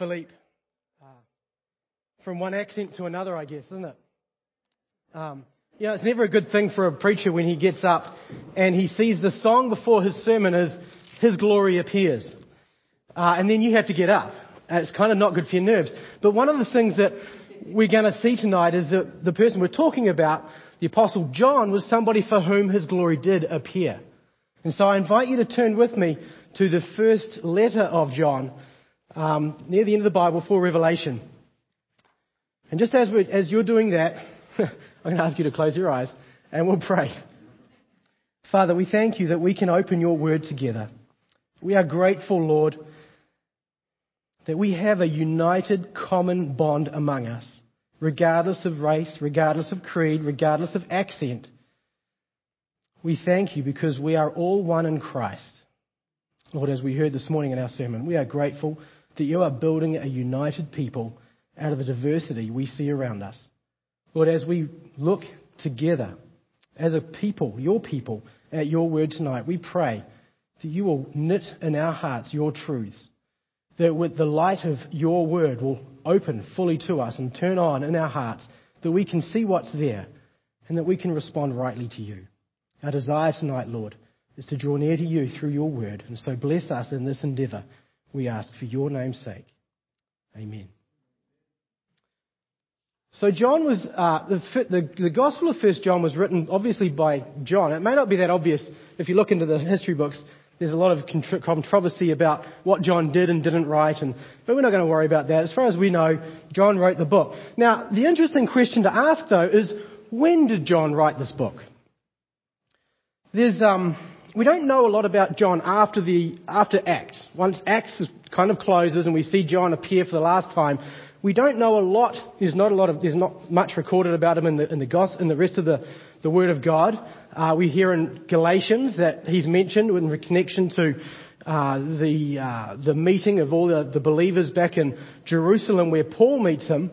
Philippe. Uh, from one accent to another, I guess, isn't it? Um, you know, it's never a good thing for a preacher when he gets up and he sees the song before his sermon is His Glory Appears. Uh, and then you have to get up. Uh, it's kind of not good for your nerves. But one of the things that we're going to see tonight is that the person we're talking about, the Apostle John, was somebody for whom his glory did appear. And so I invite you to turn with me to the first letter of John, um, near the end of the Bible for Revelation. And just as, as you're doing that, I'm going to ask you to close your eyes and we'll pray. Father, we thank you that we can open your word together. We are grateful, Lord, that we have a united common bond among us, regardless of race, regardless of creed, regardless of accent. We thank you because we are all one in Christ. Lord, as we heard this morning in our sermon, we are grateful that you are building a united people out of the diversity we see around us. Lord, as we look together as a people, your people, at your word tonight, we pray that you will knit in our hearts your truths that with the light of your word will open fully to us and turn on in our hearts, that we can see what's there and that we can respond rightly to you. Our desire tonight, Lord, is to draw near to you through your word. And so bless us in this endeavor, we ask for your name's sake. Amen. So John was, uh, the, the, the Gospel of First John was written obviously by John. It may not be that obvious if you look into the history books, there's a lot of controversy about what John did and didn't write, and, but we're not going to worry about that. As far as we know, John wrote the book. Now, the interesting question to ask though is, when did John write this book? There's, um, we don't know a lot about John after the, after Acts. Once Acts kind of closes and we see John appear for the last time, we don't know a lot. There's not a lot of, there's not much recorded about him in the, in the, gospel, in the rest of the, the Word of God. Uh, we hear in Galatians that he's mentioned in connection to uh, the, uh, the meeting of all the, the believers back in Jerusalem where Paul meets him.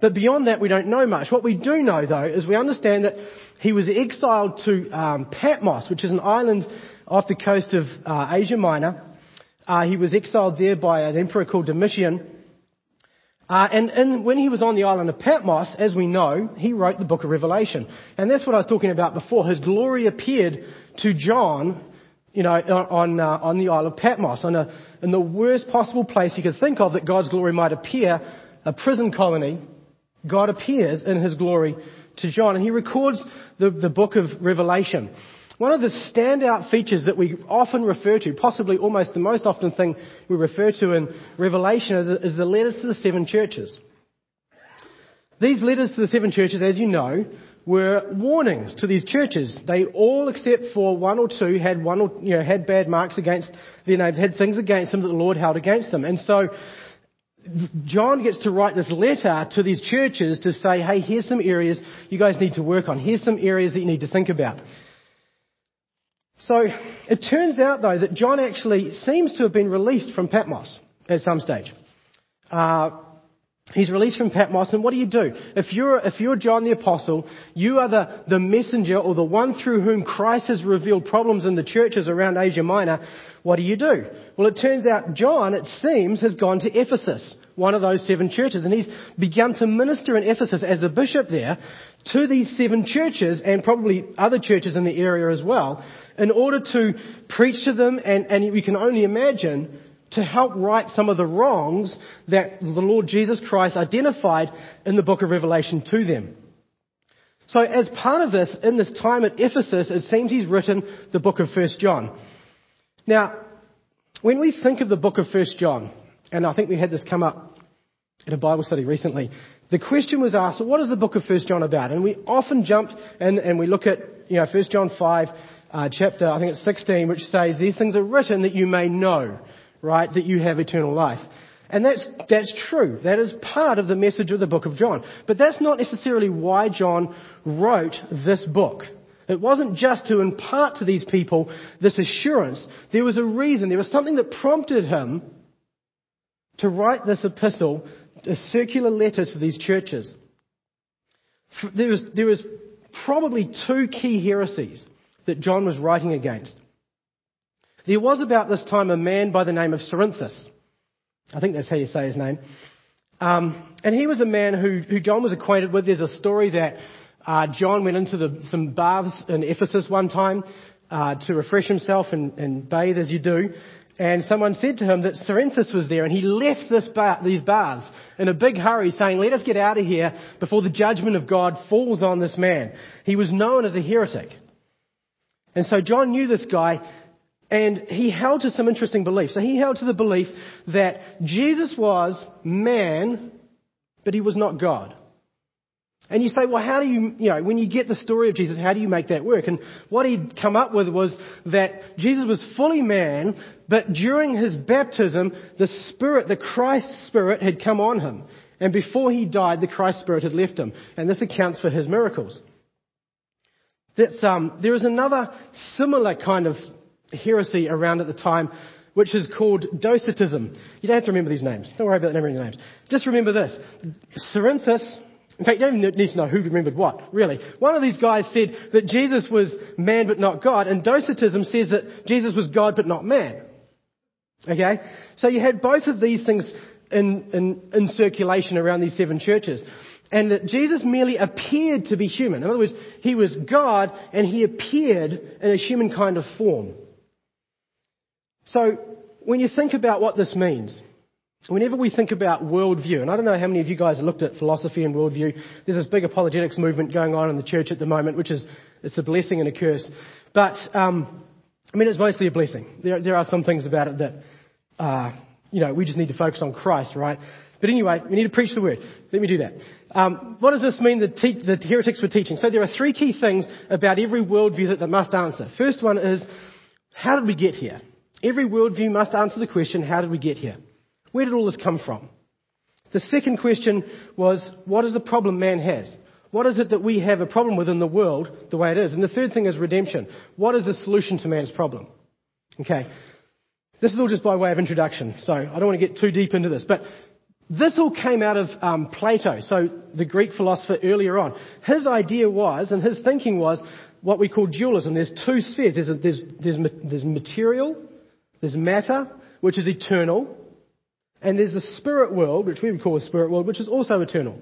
But beyond that, we don't know much. What we do know, though, is we understand that he was exiled to um, Patmos, which is an island off the coast of uh, Asia Minor. Uh, he was exiled there by an emperor called Domitian. Uh, and, and, when he was on the island of Patmos, as we know, he wrote the book of Revelation. And that's what I was talking about before. His glory appeared to John, you know, on, uh, on the isle of Patmos, on a, in the worst possible place he could think of that God's glory might appear, a prison colony. God appears in his glory to John, and he records the, the book of Revelation. One of the standout features that we often refer to, possibly almost the most often thing we refer to in Revelation, is, is the letters to the seven churches. These letters to the seven churches, as you know, were warnings to these churches. They all, except for one or two, had one or, you know, had bad marks against their names, had things against them that the Lord held against them. And so, John gets to write this letter to these churches to say, hey, here's some areas you guys need to work on. Here's some areas that you need to think about. So it turns out, though, that John actually seems to have been released from Patmos at some stage. Uh, he's released from Patmos, and what do you do? If you're, if you're John the Apostle, you are the, the messenger or the one through whom Christ has revealed problems in the churches around Asia Minor. What do you do? Well, it turns out John, it seems, has gone to Ephesus, one of those seven churches, and he's begun to minister in Ephesus as a bishop there to these seven churches and probably other churches in the area as well in order to preach to them and, and we can only imagine to help right some of the wrongs that the Lord Jesus Christ identified in the book of Revelation to them. So as part of this, in this time at Ephesus, it seems he's written the book of 1 John. Now, when we think of the book of 1 John, and I think we had this come up in a Bible study recently, the question was asked, what is the book of 1 John about? And we often jump and, and we look at, you know, 1 John 5, uh, chapter, I think it's 16, which says, these things are written that you may know, right, that you have eternal life. And that's, that's true. That is part of the message of the book of John. But that's not necessarily why John wrote this book. It wasn't just to impart to these people this assurance. There was a reason. There was something that prompted him to write this epistle, a circular letter to these churches. There was, there was probably two key heresies that John was writing against. There was about this time a man by the name of Cerinthus. I think that's how you say his name. Um, and he was a man who, who John was acquainted with. There's a story that uh, John went into the, some baths in Ephesus one time uh, to refresh himself and, and bathe as you do. And someone said to him that Cerinthus was there and he left this bar, these baths in a big hurry saying, let us get out of here before the judgment of God falls on this man. He was known as a heretic. And so John knew this guy and he held to some interesting beliefs. So he held to the belief that Jesus was man, but he was not God. And you say, well, how do you, you know, when you get the story of Jesus, how do you make that work? And what he'd come up with was that Jesus was fully man, but during his baptism, the Spirit, the Christ Spirit had come on him. And before he died, the Christ Spirit had left him. And this accounts for his miracles. Um, there is another similar kind of heresy around at the time, which is called Docetism. You don't have to remember these names. Don't worry about remembering the names. Just remember this. Cerinthus, in fact, you don't even need to know who remembered what, really. One of these guys said that Jesus was man but not God, and Docetism says that Jesus was God but not man. Okay? So you had both of these things in, in, in circulation around these seven churches. And that Jesus merely appeared to be human. In other words, he was God and he appeared in a human kind of form. So, when you think about what this means, whenever we think about worldview, and I don't know how many of you guys have looked at philosophy and worldview, there's this big apologetics movement going on in the church at the moment, which is, it's a blessing and a curse. But, um, I mean, it's mostly a blessing. There, there are some things about it that, uh, you know, we just need to focus on Christ, right? But anyway, we need to preach the word. Let me do that. Um, what does this mean that te- the heretics were teaching? So there are three key things about every worldview that they must answer. First one is, how did we get here? Every worldview must answer the question, how did we get here? Where did all this come from? The second question was, what is the problem man has? What is it that we have a problem with in the world the way it is? And the third thing is redemption. What is the solution to man's problem? Okay. This is all just by way of introduction, so I don't want to get too deep into this. But this all came out of um, Plato, so the Greek philosopher earlier on. His idea was, and his thinking was, what we call dualism. There's two spheres. There's, a, there's, there's, there's material there's matter, which is eternal, and there's the spirit world, which we would call the spirit world, which is also eternal.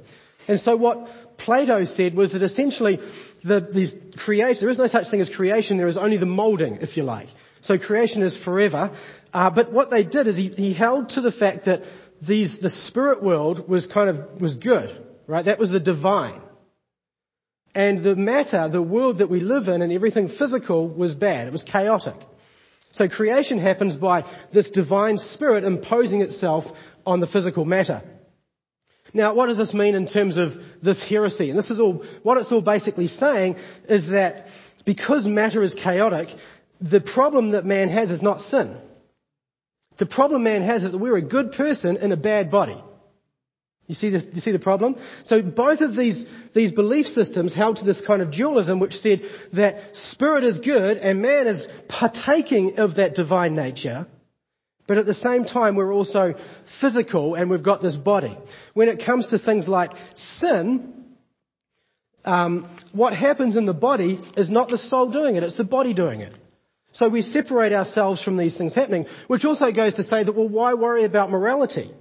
And so what Plato said was that essentially the, these creation, there is no such thing as creation, there is only the molding, if you like. So creation is forever. Uh, but what they did is he, he held to the fact that these, the spirit world was kind of, was good, right? That was the divine. And the matter, the world that we live in and everything physical was bad. It was chaotic. So creation happens by this divine spirit imposing itself on the physical matter. Now, what does this mean in terms of this heresy? And this is all, what it's all basically saying is that because matter is chaotic, the problem that man has is not sin. The problem man has is that we're a good person in a bad body. You see, the, you see the problem? So both of these, these belief systems held to this kind of dualism which said that spirit is good and man is partaking of that divine nature, but at the same time we're also physical and we've got this body. When it comes to things like sin, um, what happens in the body is not the soul doing it, it's the body doing it. So we separate ourselves from these things happening, which also goes to say that, well, why worry about morality?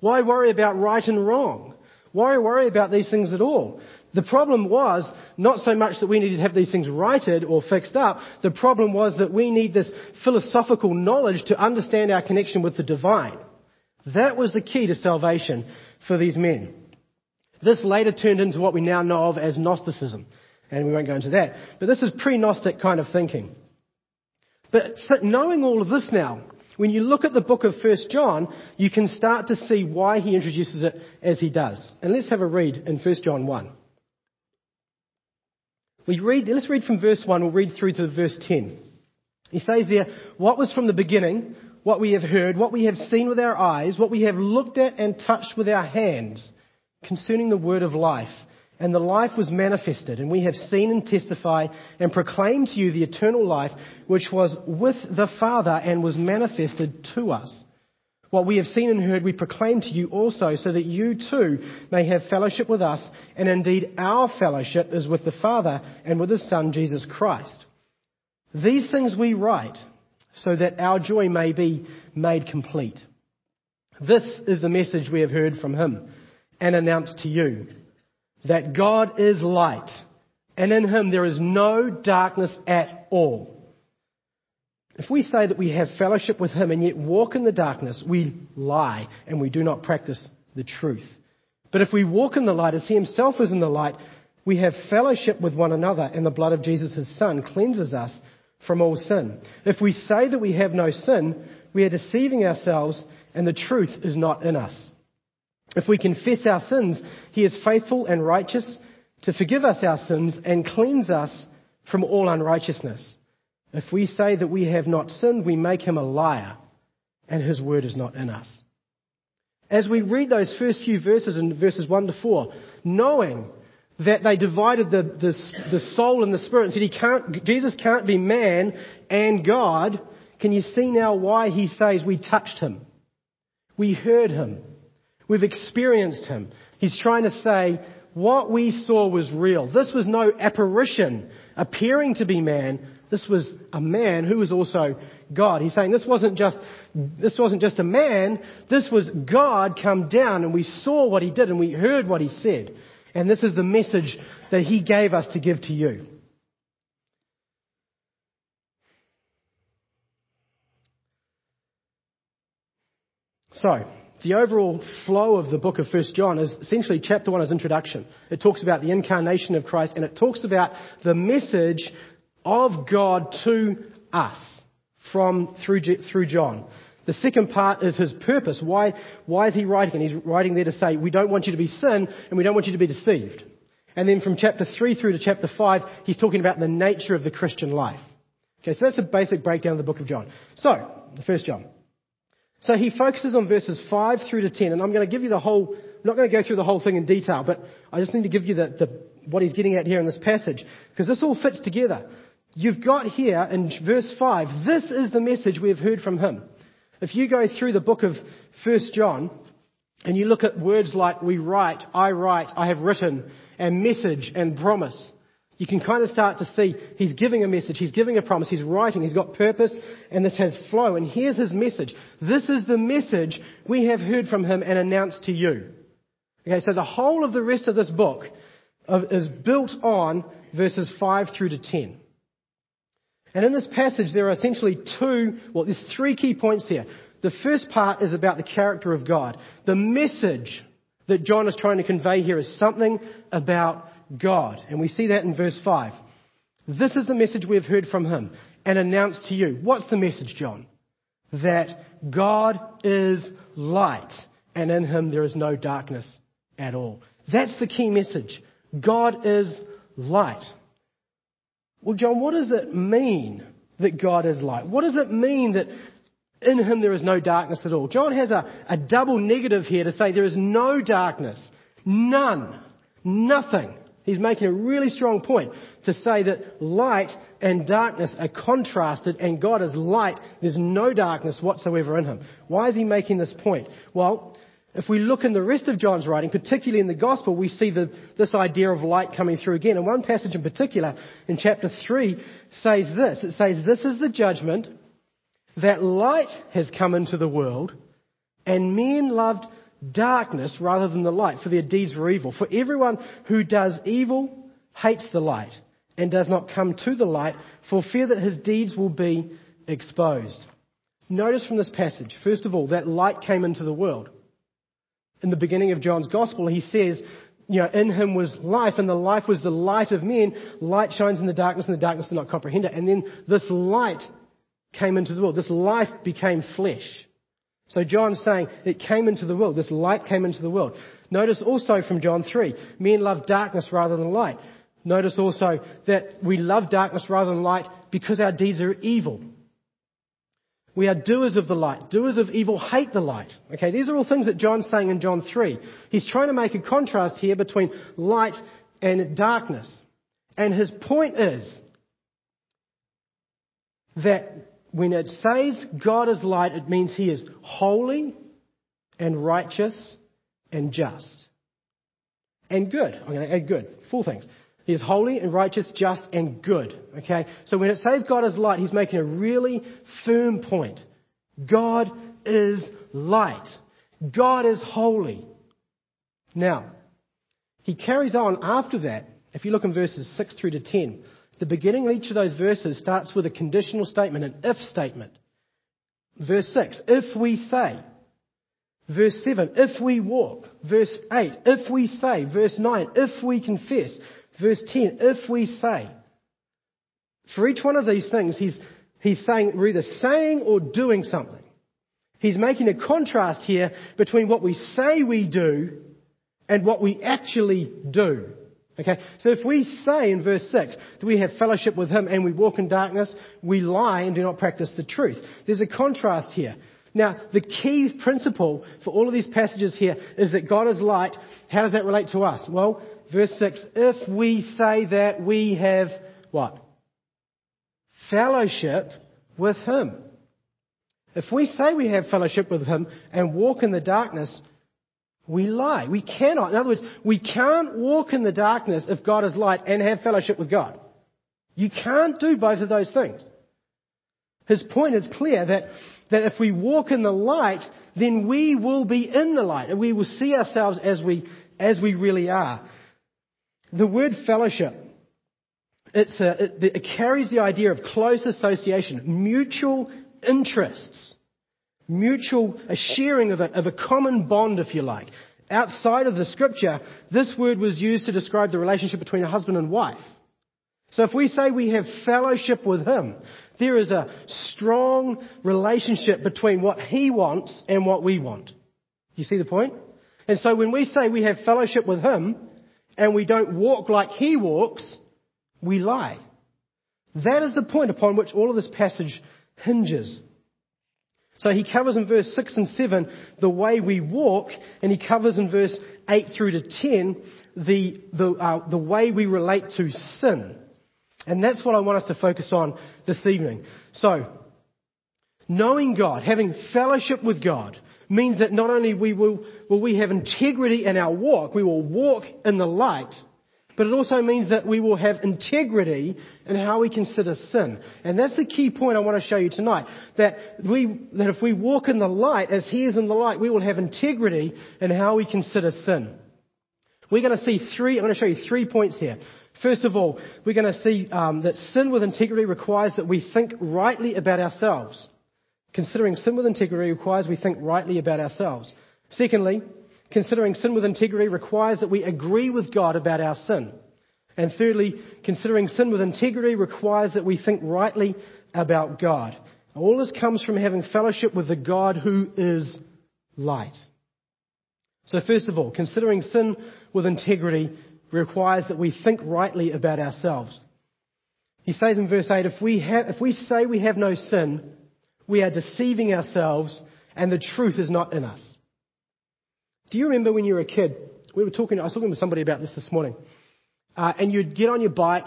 Why worry about right and wrong? Why worry about these things at all? The problem was not so much that we needed to have these things righted or fixed up. The problem was that we need this philosophical knowledge to understand our connection with the divine. That was the key to salvation for these men. This later turned into what we now know of as Gnosticism. And we won't go into that. But this is pre-Gnostic kind of thinking. But knowing all of this now, when you look at the book of 1 John, you can start to see why he introduces it as he does. And let's have a read in 1 John 1. We read, let's read from verse 1, we'll read through to verse 10. He says there, what was from the beginning, what we have heard, what we have seen with our eyes, what we have looked at and touched with our hands, concerning the word of life. And the life was manifested, and we have seen and testify and proclaim to you the eternal life which was with the Father and was manifested to us. What we have seen and heard we proclaim to you also, so that you too may have fellowship with us, and indeed our fellowship is with the Father and with His Son Jesus Christ. These things we write, so that our joy may be made complete. This is the message we have heard from him and announced to you. That God is light and in him there is no darkness at all. If we say that we have fellowship with him and yet walk in the darkness, we lie and we do not practice the truth. But if we walk in the light as he himself is in the light, we have fellowship with one another and the blood of Jesus his son cleanses us from all sin. If we say that we have no sin, we are deceiving ourselves and the truth is not in us. If we confess our sins, he is faithful and righteous to forgive us our sins and cleanse us from all unrighteousness. If we say that we have not sinned, we make him a liar and his word is not in us. As we read those first few verses in verses 1 to 4, knowing that they divided the, the, the soul and the spirit and said he can't, Jesus can't be man and God, can you see now why he says we touched him? We heard him. We've experienced him. He's trying to say what we saw was real. This was no apparition appearing to be man. This was a man who was also God. He's saying this wasn't just, this wasn't just a man. This was God come down and we saw what he did and we heard what he said. And this is the message that he gave us to give to you. So, the overall flow of the book of 1 John is essentially chapter 1 is introduction. It talks about the incarnation of Christ and it talks about the message of God to us from through, through John. The second part is his purpose. Why, why is he writing? And he's writing there to say, we don't want you to be sin and we don't want you to be deceived. And then from chapter 3 through to chapter 5, he's talking about the nature of the Christian life. Okay, so that's a basic breakdown of the book of John. So, the first John. So he focuses on verses 5 through to 10, and I'm going to give you the whole, I'm not going to go through the whole thing in detail, but I just need to give you the, the, what he's getting at here in this passage, because this all fits together. You've got here in verse 5, this is the message we have heard from him. If you go through the book of 1 John, and you look at words like we write, I write, I have written, and message and promise, you can kind of start to see he's giving a message, he's giving a promise, he's writing, he's got purpose, and this has flow. And here's his message. This is the message we have heard from him and announced to you. Okay, so the whole of the rest of this book is built on verses 5 through to 10. And in this passage, there are essentially two, well, there's three key points here. The first part is about the character of God. The message that John is trying to convey here is something about God. And we see that in verse 5. This is the message we have heard from him and announced to you. What's the message, John? That God is light and in him there is no darkness at all. That's the key message. God is light. Well, John, what does it mean that God is light? What does it mean that in him there is no darkness at all? John has a, a double negative here to say there is no darkness. None. Nothing. He's making a really strong point to say that light and darkness are contrasted and God is light. There's no darkness whatsoever in him. Why is he making this point? Well, if we look in the rest of John's writing, particularly in the Gospel, we see the, this idea of light coming through again. And one passage in particular, in chapter 3, says this. It says, This is the judgment that light has come into the world, and men loved darkness rather than the light, for their deeds were evil. For everyone who does evil hates the light and does not come to the light for fear that his deeds will be exposed. Notice from this passage, first of all, that light came into the world. In the beginning of John's Gospel, he says, you know, in him was life, and the life was the light of men. Light shines in the darkness, and the darkness did not comprehend it. And then this light came into the world. This life became flesh. So John's saying it came into the world. This light came into the world. Notice also from John 3, men love darkness rather than light. Notice also that we love darkness rather than light because our deeds are evil. We are doers of the light. Doers of evil hate the light. Okay, these are all things that John's saying in John 3. He's trying to make a contrast here between light and darkness. And his point is that when it says God is light, it means he is holy and righteous and just. And good. I'm going to add good. Four things. He is holy and righteous, just and good. Okay? So when it says God is light, he's making a really firm point. God is light. God is holy. Now, he carries on after that. If you look in verses 6 through to 10, the beginning of each of those verses starts with a conditional statement, an if statement. Verse 6, if we say. Verse 7, if we walk. Verse 8, if we say. Verse 9, if we confess. Verse 10, if we say. For each one of these things, he's, he's saying we're either saying or doing something. He's making a contrast here between what we say we do and what we actually do. Okay? So if we say in verse 6 that we have fellowship with Him and we walk in darkness, we lie and do not practice the truth. There's a contrast here. Now, the key principle for all of these passages here is that God is light. How does that relate to us? Well, verse 6, if we say that we have what? Fellowship with Him. If we say we have fellowship with Him and walk in the darkness, we lie. We cannot. In other words, we can't walk in the darkness if God is light and have fellowship with God. You can't do both of those things. His point is clear that, that if we walk in the light, then we will be in the light and we will see ourselves as we, as we really are. The word fellowship, it's a, it, it carries the idea of close association, mutual interests, mutual, a sharing of a, of a common bond, if you like. Outside of the scripture, this word was used to describe the relationship between a husband and wife. So if we say we have fellowship with Him, there is a strong relationship between what He wants and what we want. You see the point? And so when we say we have fellowship with Him and we don't walk like He walks, we lie. That is the point upon which all of this passage hinges. So he covers in verse 6 and 7 the way we walk, and he covers in verse 8 through to 10 the, the, uh, the way we relate to sin. And that's what I want us to focus on this evening. So, knowing God, having fellowship with God, means that not only we will, will we have integrity in our walk, we will walk in the light, but it also means that we will have integrity in how we consider sin. And that's the key point I want to show you tonight. That we, that if we walk in the light as He is in the light, we will have integrity in how we consider sin. We're going to see three, I'm going to show you three points here. First of all, we're going to see um, that sin with integrity requires that we think rightly about ourselves. Considering sin with integrity requires we think rightly about ourselves. Secondly, Considering sin with integrity requires that we agree with God about our sin. And thirdly, considering sin with integrity requires that we think rightly about God. All this comes from having fellowship with the God who is light. So first of all, considering sin with integrity requires that we think rightly about ourselves. He says in verse 8, if we, have, if we say we have no sin, we are deceiving ourselves and the truth is not in us. Do you remember when you were a kid? We were talking, I was talking with somebody about this this morning. Uh, and you'd get on your bike,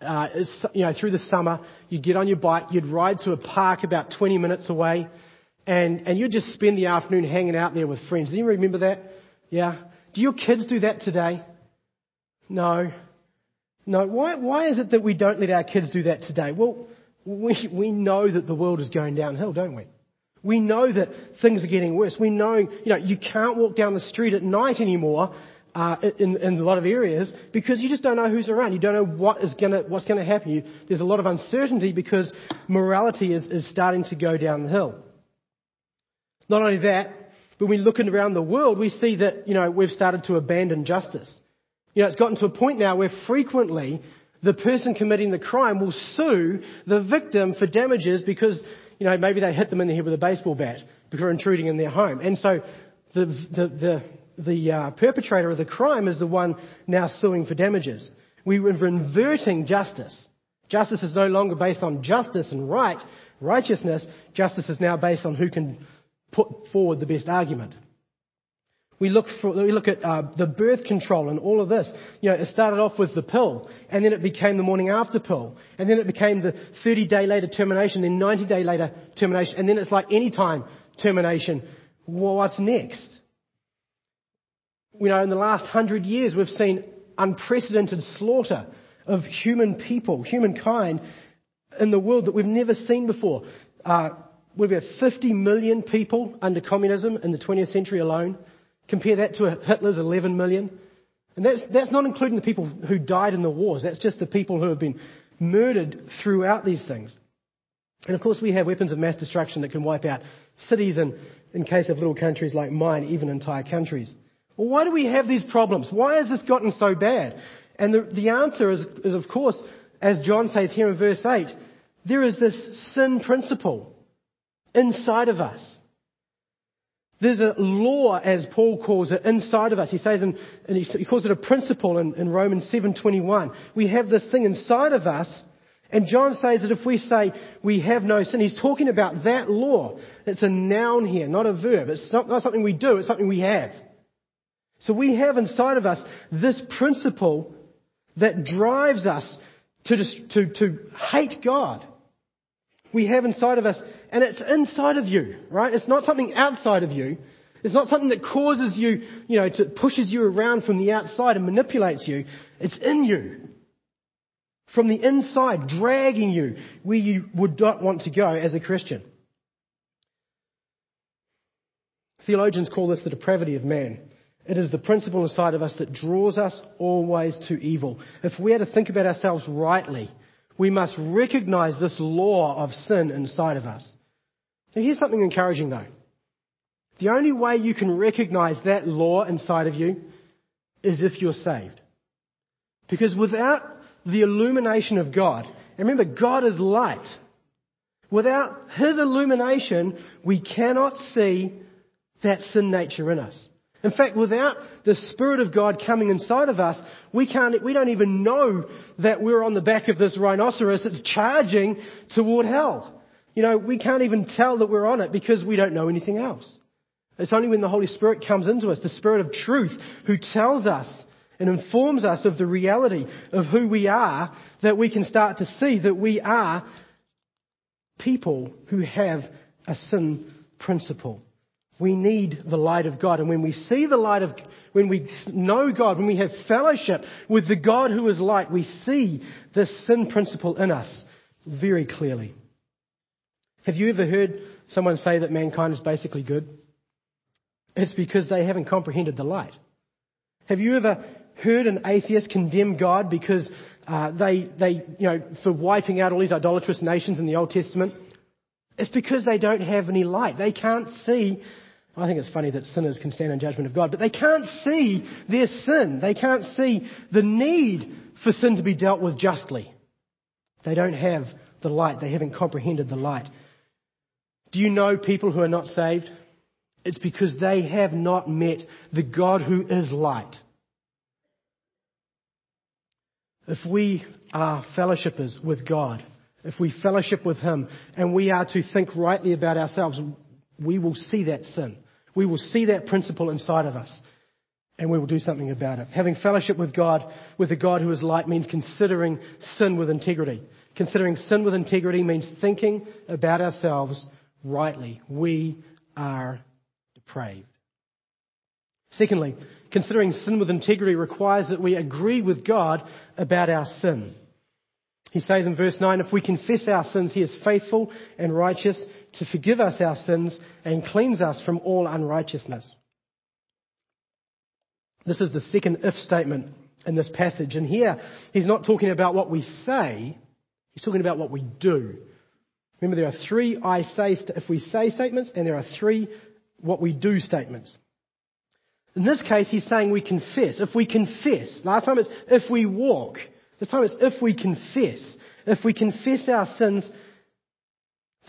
uh, you know, through the summer, you'd get on your bike, you'd ride to a park about 20 minutes away, and, and you'd just spend the afternoon hanging out there with friends. Do you remember that? Yeah? Do your kids do that today? No. No. Why, why is it that we don't let our kids do that today? Well, we, we know that the world is going downhill, don't we? We know that things are getting worse. We know, you know, you can't walk down the street at night anymore uh, in, in, a lot of areas because you just don't know who's around. You don't know what is gonna, what's going to happen. You, there's a lot of uncertainty because morality is, is starting to go down the hill. Not only that, but when we look around the world, we see that, you know, we've started to abandon justice. You know, it's gotten to a point now where frequently the person committing the crime will sue the victim for damages because you know, maybe they hit them in the head with a baseball bat before intruding in their home. And so the, the, the, the uh, perpetrator of the crime is the one now suing for damages. We were inverting justice. Justice is no longer based on justice and right, righteousness. Justice is now based on who can put forward the best argument. We look, for, we look at uh, the birth control and all of this. You know, it started off with the pill, and then it became the morning after pill, and then it became the 30 day later termination, then 90 day later termination, and then it's like any time termination. Well, what's next? You know, in the last hundred years, we've seen unprecedented slaughter of human people, humankind, in the world that we've never seen before. Uh, we have had 50 million people under communism in the 20th century alone. Compare that to Hitler's 11 million. And that's, that's not including the people who died in the wars. That's just the people who have been murdered throughout these things. And of course, we have weapons of mass destruction that can wipe out cities and, in case of little countries like mine, even entire countries. Well, why do we have these problems? Why has this gotten so bad? And the, the answer is, is, of course, as John says here in verse 8, there is this sin principle inside of us. There's a law, as Paul calls it, inside of us. He says, in, and he calls it a principle in, in Romans 7.21. We have this thing inside of us, and John says that if we say we have no sin, he's talking about that law. It's a noun here, not a verb. It's not, not something we do, it's something we have. So we have inside of us this principle that drives us to, to, to hate God we have inside of us, and it's inside of you, right? It's not something outside of you. It's not something that causes you, you know, to pushes you around from the outside and manipulates you. It's in you. From the inside, dragging you where you would not want to go as a Christian. Theologians call this the depravity of man. It is the principle inside of us that draws us always to evil. If we are to think about ourselves rightly, we must recognize this law of sin inside of us. Now here's something encouraging though. The only way you can recognize that law inside of you is if you're saved. Because without the illumination of God, and remember, God is light. Without His illumination, we cannot see that sin nature in us. In fact, without the Spirit of God coming inside of us, we can't, we don't even know that we're on the back of this rhinoceros that's charging toward hell. You know, we can't even tell that we're on it because we don't know anything else. It's only when the Holy Spirit comes into us, the Spirit of truth, who tells us and informs us of the reality of who we are, that we can start to see that we are people who have a sin principle. We need the light of God. And when we see the light of, when we know God, when we have fellowship with the God who is light, we see this sin principle in us very clearly. Have you ever heard someone say that mankind is basically good? It's because they haven't comprehended the light. Have you ever heard an atheist condemn God because uh, they, they, you know, for wiping out all these idolatrous nations in the Old Testament? It's because they don't have any light. They can't see I think it's funny that sinners can stand in judgment of God, but they can't see their sin. They can't see the need for sin to be dealt with justly. They don't have the light. They haven't comprehended the light. Do you know people who are not saved? It's because they have not met the God who is light. If we are fellowshippers with God, if we fellowship with Him, and we are to think rightly about ourselves, we will see that sin. We will see that principle inside of us and we will do something about it. Having fellowship with God, with a God who is light, means considering sin with integrity. Considering sin with integrity means thinking about ourselves rightly. We are depraved. Secondly, considering sin with integrity requires that we agree with God about our sin. He says in verse 9, if we confess our sins, He is faithful and righteous to forgive us our sins and cleanse us from all unrighteousness. This is the second if statement in this passage. And here, he's not talking about what we say, he's talking about what we do. Remember, there are three I say, if we say statements, and there are three what we do statements. In this case, he's saying we confess. If we confess, last time it's if we walk. This time it's if we confess. If we confess our sins,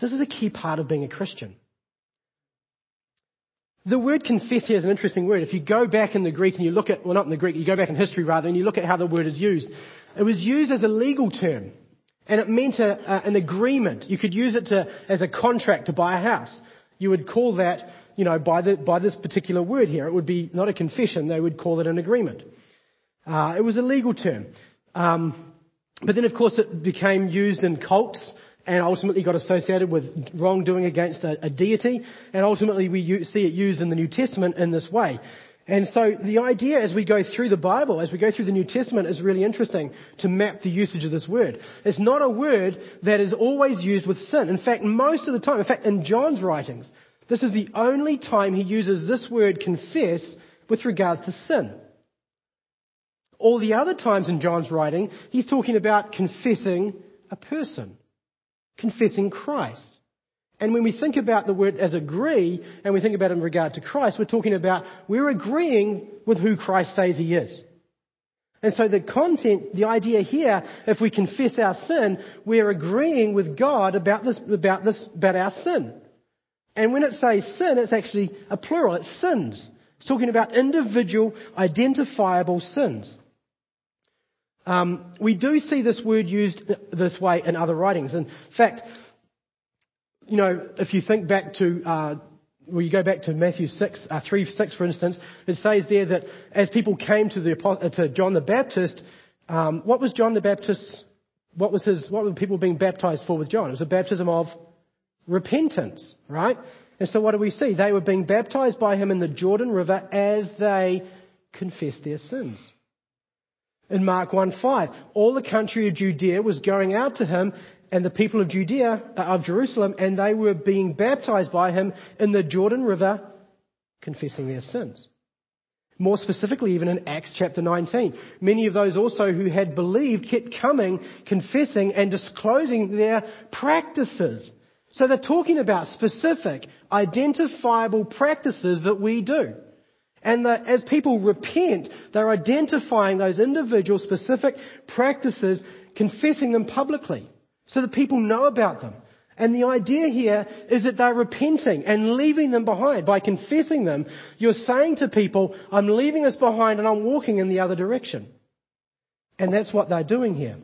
this is a key part of being a Christian. The word confess here is an interesting word. If you go back in the Greek and you look at, well not in the Greek, you go back in history rather, and you look at how the word is used. It was used as a legal term. And it meant a, a, an agreement. You could use it to, as a contract to buy a house. You would call that, you know, by, the, by this particular word here. It would be not a confession, they would call it an agreement. Uh, it was a legal term. Um, but then, of course, it became used in cults and ultimately got associated with wrongdoing against a, a deity. And ultimately, we see it used in the New Testament in this way. And so the idea as we go through the Bible, as we go through the New Testament is really interesting to map the usage of this word. It's not a word that is always used with sin. In fact, most of the time, in fact, in John's writings, this is the only time he uses this word confess with regards to sin. All the other times in John's writing, he's talking about confessing a person, confessing Christ. And when we think about the word as agree, and we think about it in regard to Christ, we're talking about we're agreeing with who Christ says he is. And so the content, the idea here, if we confess our sin, we're agreeing with God about this, about this, about our sin. And when it says sin, it's actually a plural. It's sins. It's talking about individual, identifiable sins. Um, we do see this word used this way in other writings. In fact, you know, if you think back to, uh, well, you go back to Matthew 6, uh, 3, 6, for instance, it says there that as people came to, the, uh, to John the Baptist, um, what was John the Baptist, what was his, what were people being baptized for with John? It was a baptism of repentance, right? And so what do we see? They were being baptized by him in the Jordan River as they confessed their sins. In Mark 1:5, all the country of Judea was going out to him and the people of Judea, uh, of Jerusalem, and they were being baptized by him in the Jordan River, confessing their sins. More specifically, even in Acts chapter 19, many of those also who had believed kept coming, confessing and disclosing their practices. So they're talking about specific, identifiable practices that we do. And the, as people repent, they're identifying those individual specific practices, confessing them publicly so that people know about them. And the idea here is that they're repenting and leaving them behind. By confessing them, you're saying to people, I'm leaving this behind and I'm walking in the other direction. And that's what they're doing here.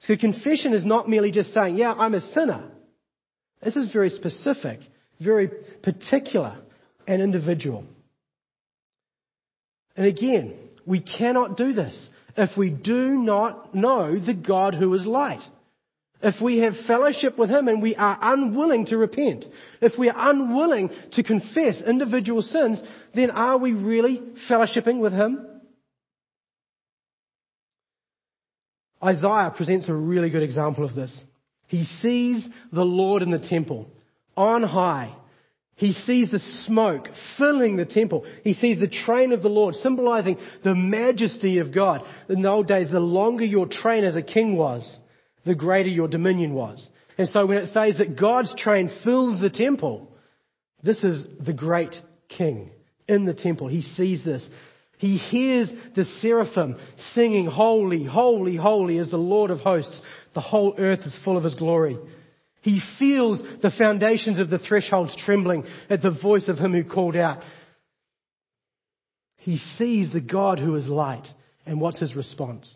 So confession is not merely just saying, yeah, I'm a sinner. This is very specific, very particular and individual. And again, we cannot do this if we do not know the God who is light. If we have fellowship with Him and we are unwilling to repent, if we are unwilling to confess individual sins, then are we really fellowshipping with Him? Isaiah presents a really good example of this. He sees the Lord in the temple, on high. He sees the smoke filling the temple. He sees the train of the Lord, symbolizing the majesty of God. In the old days, the longer your train as a king was, the greater your dominion was. And so when it says that God's train fills the temple, this is the great king in the temple. He sees this. He hears the seraphim singing, Holy, holy, holy is the Lord of hosts. The whole earth is full of his glory. He feels the foundations of the thresholds trembling at the voice of him who called out. He sees the God who is light. And what's his response?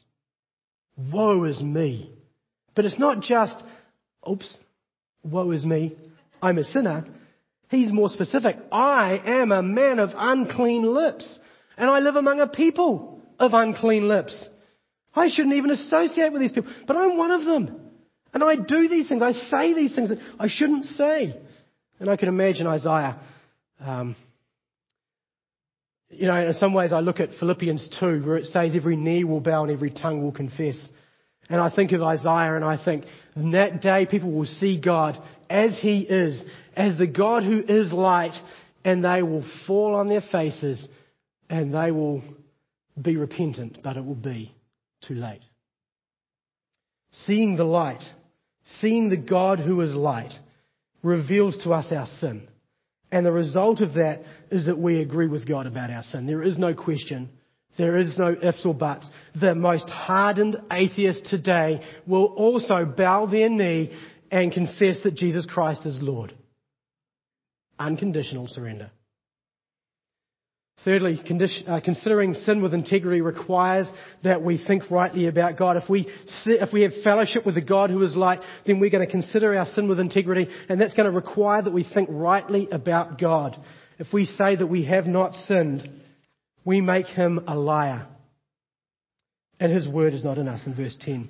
Woe is me. But it's not just, oops, woe is me, I'm a sinner. He's more specific. I am a man of unclean lips, and I live among a people of unclean lips. I shouldn't even associate with these people, but I'm one of them. And I do these things, I say these things that I shouldn't say. And I can imagine Isaiah. Um, you know, in some ways I look at Philippians 2 where it says every knee will bow and every tongue will confess. And I think of Isaiah and I think, in that day people will see God as He is, as the God who is light, and they will fall on their faces and they will be repentant, but it will be too late. Seeing the light, seeing the God who is light, reveals to us our sin. And the result of that is that we agree with God about our sin. There is no question there is no ifs or buts. The most hardened atheist today will also bow their knee and confess that Jesus Christ is Lord. Unconditional surrender. Thirdly, uh, considering sin with integrity requires that we think rightly about God. If we, if we have fellowship with the God who is light, then we're going to consider our sin with integrity, and that's going to require that we think rightly about God. If we say that we have not sinned, we make him a liar. And his word is not in us in verse 10.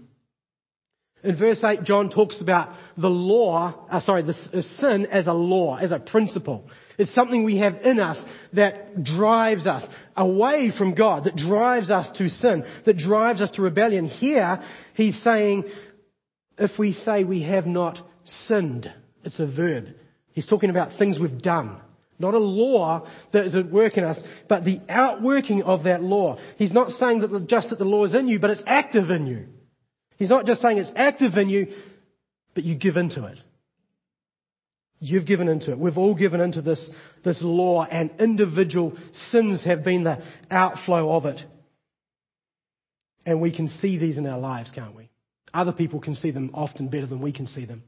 In verse 8, John talks about the law, uh, sorry, the uh, sin as a law, as a principle. It's something we have in us that drives us. away from God, that drives us to sin, that drives us to rebellion. Here, he's saying, if we say we have not sinned, it's a verb. He's talking about things we've done. Not a law that is at work in us, but the outworking of that law. He's not saying that just that the law is in you, but it's active in you. He's not just saying it's active in you, but you give into it. You've given into it. We've all given into this, this law and individual sins have been the outflow of it. And we can see these in our lives, can't we? Other people can see them often better than we can see them.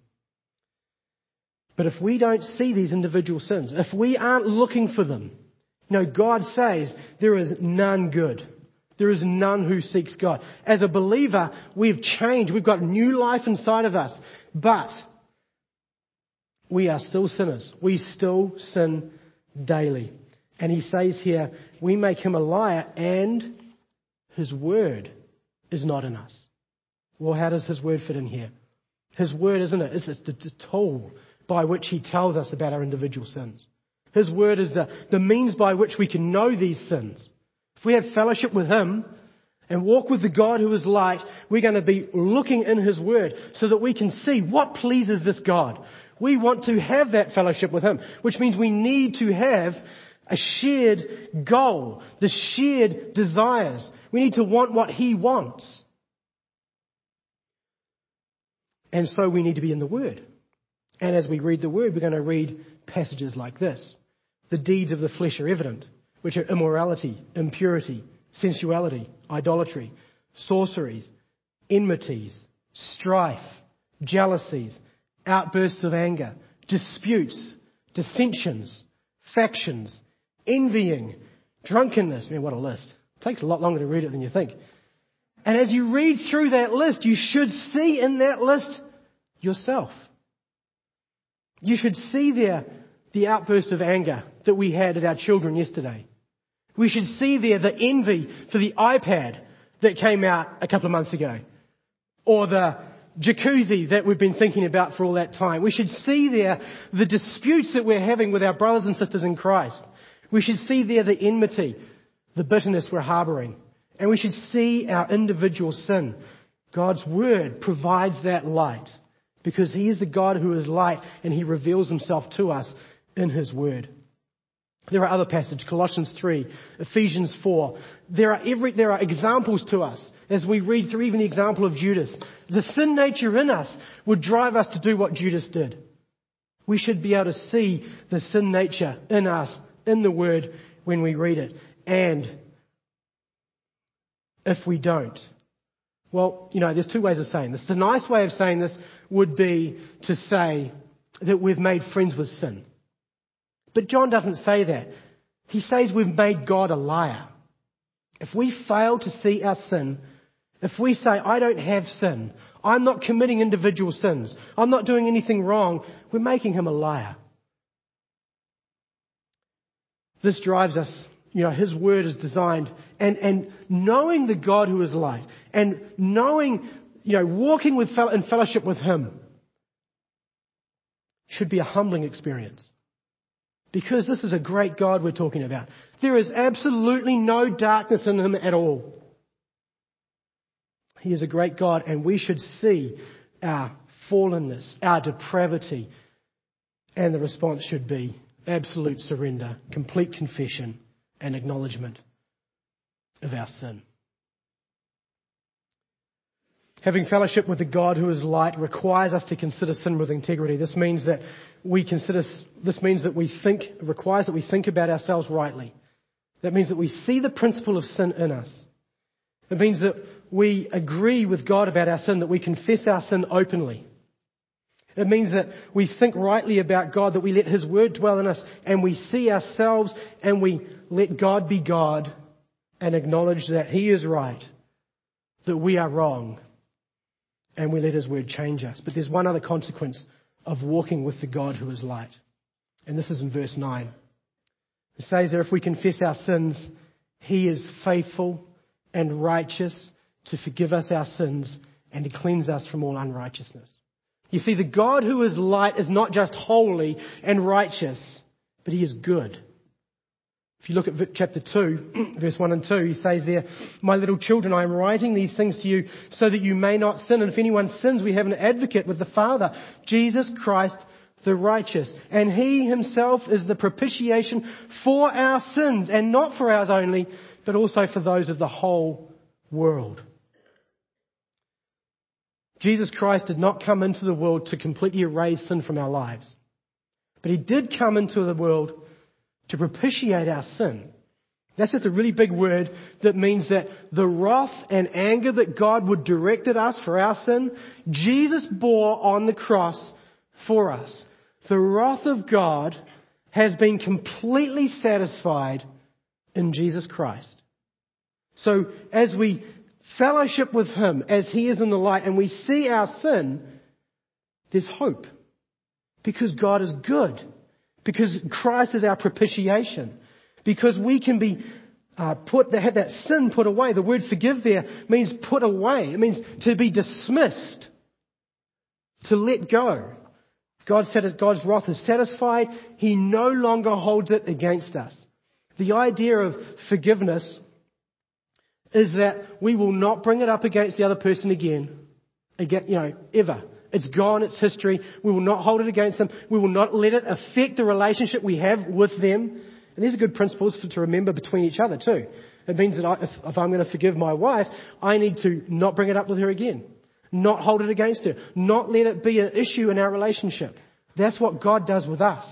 But if we don't see these individual sins, if we aren't looking for them, you know, God says there is none good. There is none who seeks God. As a believer, we've changed. We've got new life inside of us. But we are still sinners. We still sin daily. And he says here, we make him a liar and his word is not in us. Well, how does his word fit in here? His word, isn't it? It's the tool by which he tells us about our individual sins. His word is the, the means by which we can know these sins. If we have fellowship with him and walk with the God who is light, we're going to be looking in his word so that we can see what pleases this God. We want to have that fellowship with him, which means we need to have a shared goal, the shared desires. We need to want what he wants. And so we need to be in the Word. And as we read the Word, we're going to read passages like this. The deeds of the flesh are evident, which are immorality, impurity, sensuality, idolatry, sorceries, enmities, strife, jealousies, outbursts of anger, disputes, dissensions, factions, envying, drunkenness. I mean, what a list. It takes a lot longer to read it than you think. And as you read through that list, you should see in that list yourself. You should see there the outburst of anger that we had at our children yesterday. We should see there the envy for the iPad that came out a couple of months ago. Or the jacuzzi that we've been thinking about for all that time. We should see there the disputes that we're having with our brothers and sisters in Christ. We should see there the enmity, the bitterness we're harboring. And we should see our individual sin. God's Word provides that light because He is the God who is light and He reveals Himself to us in His Word. There are other passages, Colossians 3, Ephesians 4. There are, every, there are examples to us as we read through even the example of Judas. The sin nature in us would drive us to do what Judas did. We should be able to see the sin nature in us, in the Word, when we read it. And if we don't, well, you know, there's two ways of saying this. The nice way of saying this would be to say that we've made friends with sin. But John doesn't say that. He says we've made God a liar. If we fail to see our sin, if we say, I don't have sin, I'm not committing individual sins, I'm not doing anything wrong, we're making him a liar. This drives us, you know, his word is designed, and, and knowing the God who is light, and knowing, you know, walking with, in fellowship with him should be a humbling experience. Because this is a great God we're talking about. There is absolutely no darkness in him at all. He is a great God, and we should see our fallenness, our depravity, and the response should be absolute surrender, complete confession, and acknowledgement of our sin. Having fellowship with the God who is light requires us to consider sin with integrity. This means that we consider, this means that we think, requires that we think about ourselves rightly. That means that we see the principle of sin in us. It means that we agree with God about our sin, that we confess our sin openly. It means that we think rightly about God, that we let His Word dwell in us, and we see ourselves and we let God be God and acknowledge that He is right, that we are wrong, and we let His Word change us. But there's one other consequence of walking with the God who is light. And this is in verse 9. It says that if we confess our sins, He is faithful and righteous to forgive us our sins and to cleanse us from all unrighteousness. You see, the God who is light is not just holy and righteous, but he is good. If you look at chapter 2, verse 1 and 2, he says there, My little children, I am writing these things to you so that you may not sin. And if anyone sins, we have an advocate with the Father, Jesus Christ the righteous. And he himself is the propitiation for our sins, and not for ours only, but also for those of the whole world. Jesus Christ did not come into the world to completely erase sin from our lives. But he did come into the world to propitiate our sin. That's just a really big word that means that the wrath and anger that God would direct at us for our sin, Jesus bore on the cross for us. The wrath of God has been completely satisfied in Jesus Christ. So as we fellowship with Him as He is in the light and we see our sin, there's hope. Because God is good. Because Christ is our propitiation. Because we can be uh, put, have that sin put away. The word forgive there means put away. It means to be dismissed. To let go. God said that God's wrath is satisfied. He no longer holds it against us. The idea of forgiveness is that we will not bring it up against the other person again. Again, you know, ever. It's gone, it's history. We will not hold it against them. We will not let it affect the relationship we have with them. And these are good principles for, to remember between each other too. It means that I, if, if I'm going to forgive my wife, I need to not bring it up with her again. Not hold it against her. Not let it be an issue in our relationship. That's what God does with us.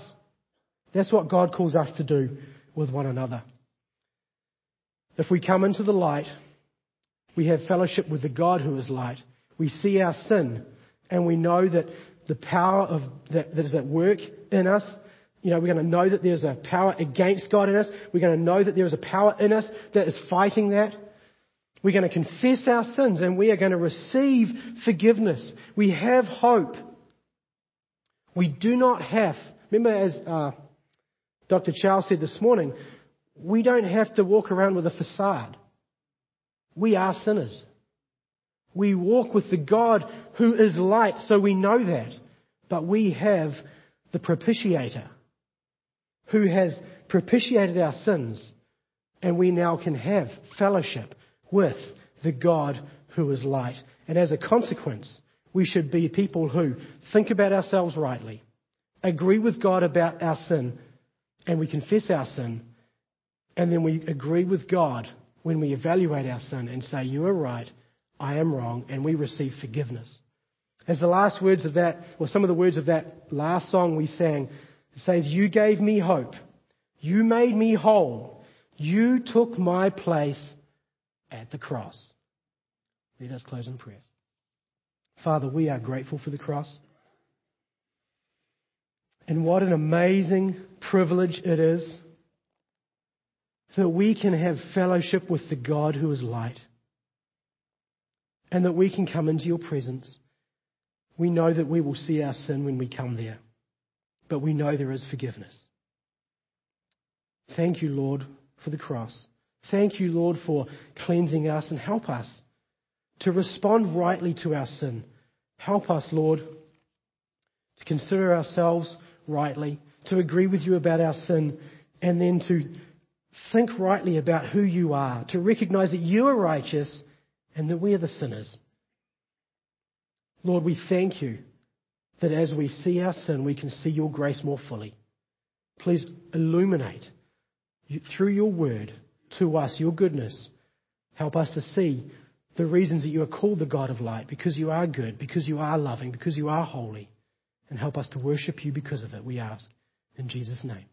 That's what God calls us to do with one another. If we come into the light, we have fellowship with the God who is light. We see our sin and we know that the power of that, that is at work in us, you know, we're going to know that there's a power against God in us. We're going to know that there is a power in us that is fighting that. We're going to confess our sins and we are going to receive forgiveness. We have hope. We do not have, remember as uh, Dr. Charles said this morning, we don't have to walk around with a facade. We are sinners. We walk with the God who is light, so we know that. But we have the propitiator who has propitiated our sins, and we now can have fellowship with the God who is light. And as a consequence, we should be people who think about ourselves rightly, agree with God about our sin, and we confess our sin, and then we agree with God when we evaluate our sin and say, You are right, I am wrong, and we receive forgiveness. As the last words of that, or some of the words of that last song we sang, it says, You gave me hope. You made me whole. You took my place at the cross. Let us close in prayer. Father, we are grateful for the cross. And what an amazing privilege it is that we can have fellowship with the God who is light and that we can come into your presence. We know that we will see our sin when we come there, but we know there is forgiveness. Thank you, Lord, for the cross. Thank you, Lord, for cleansing us and help us to respond rightly to our sin. Help us, Lord, to consider ourselves rightly, to agree with you about our sin, and then to think rightly about who you are, to recognize that you are righteous and that we are the sinners. Lord, we thank you that as we see our sin, we can see your grace more fully. Please illuminate through your word to us your goodness. Help us to see the reasons that you are called the God of light, because you are good, because you are loving, because you are holy. And help us to worship you because of it, we ask. In Jesus' name.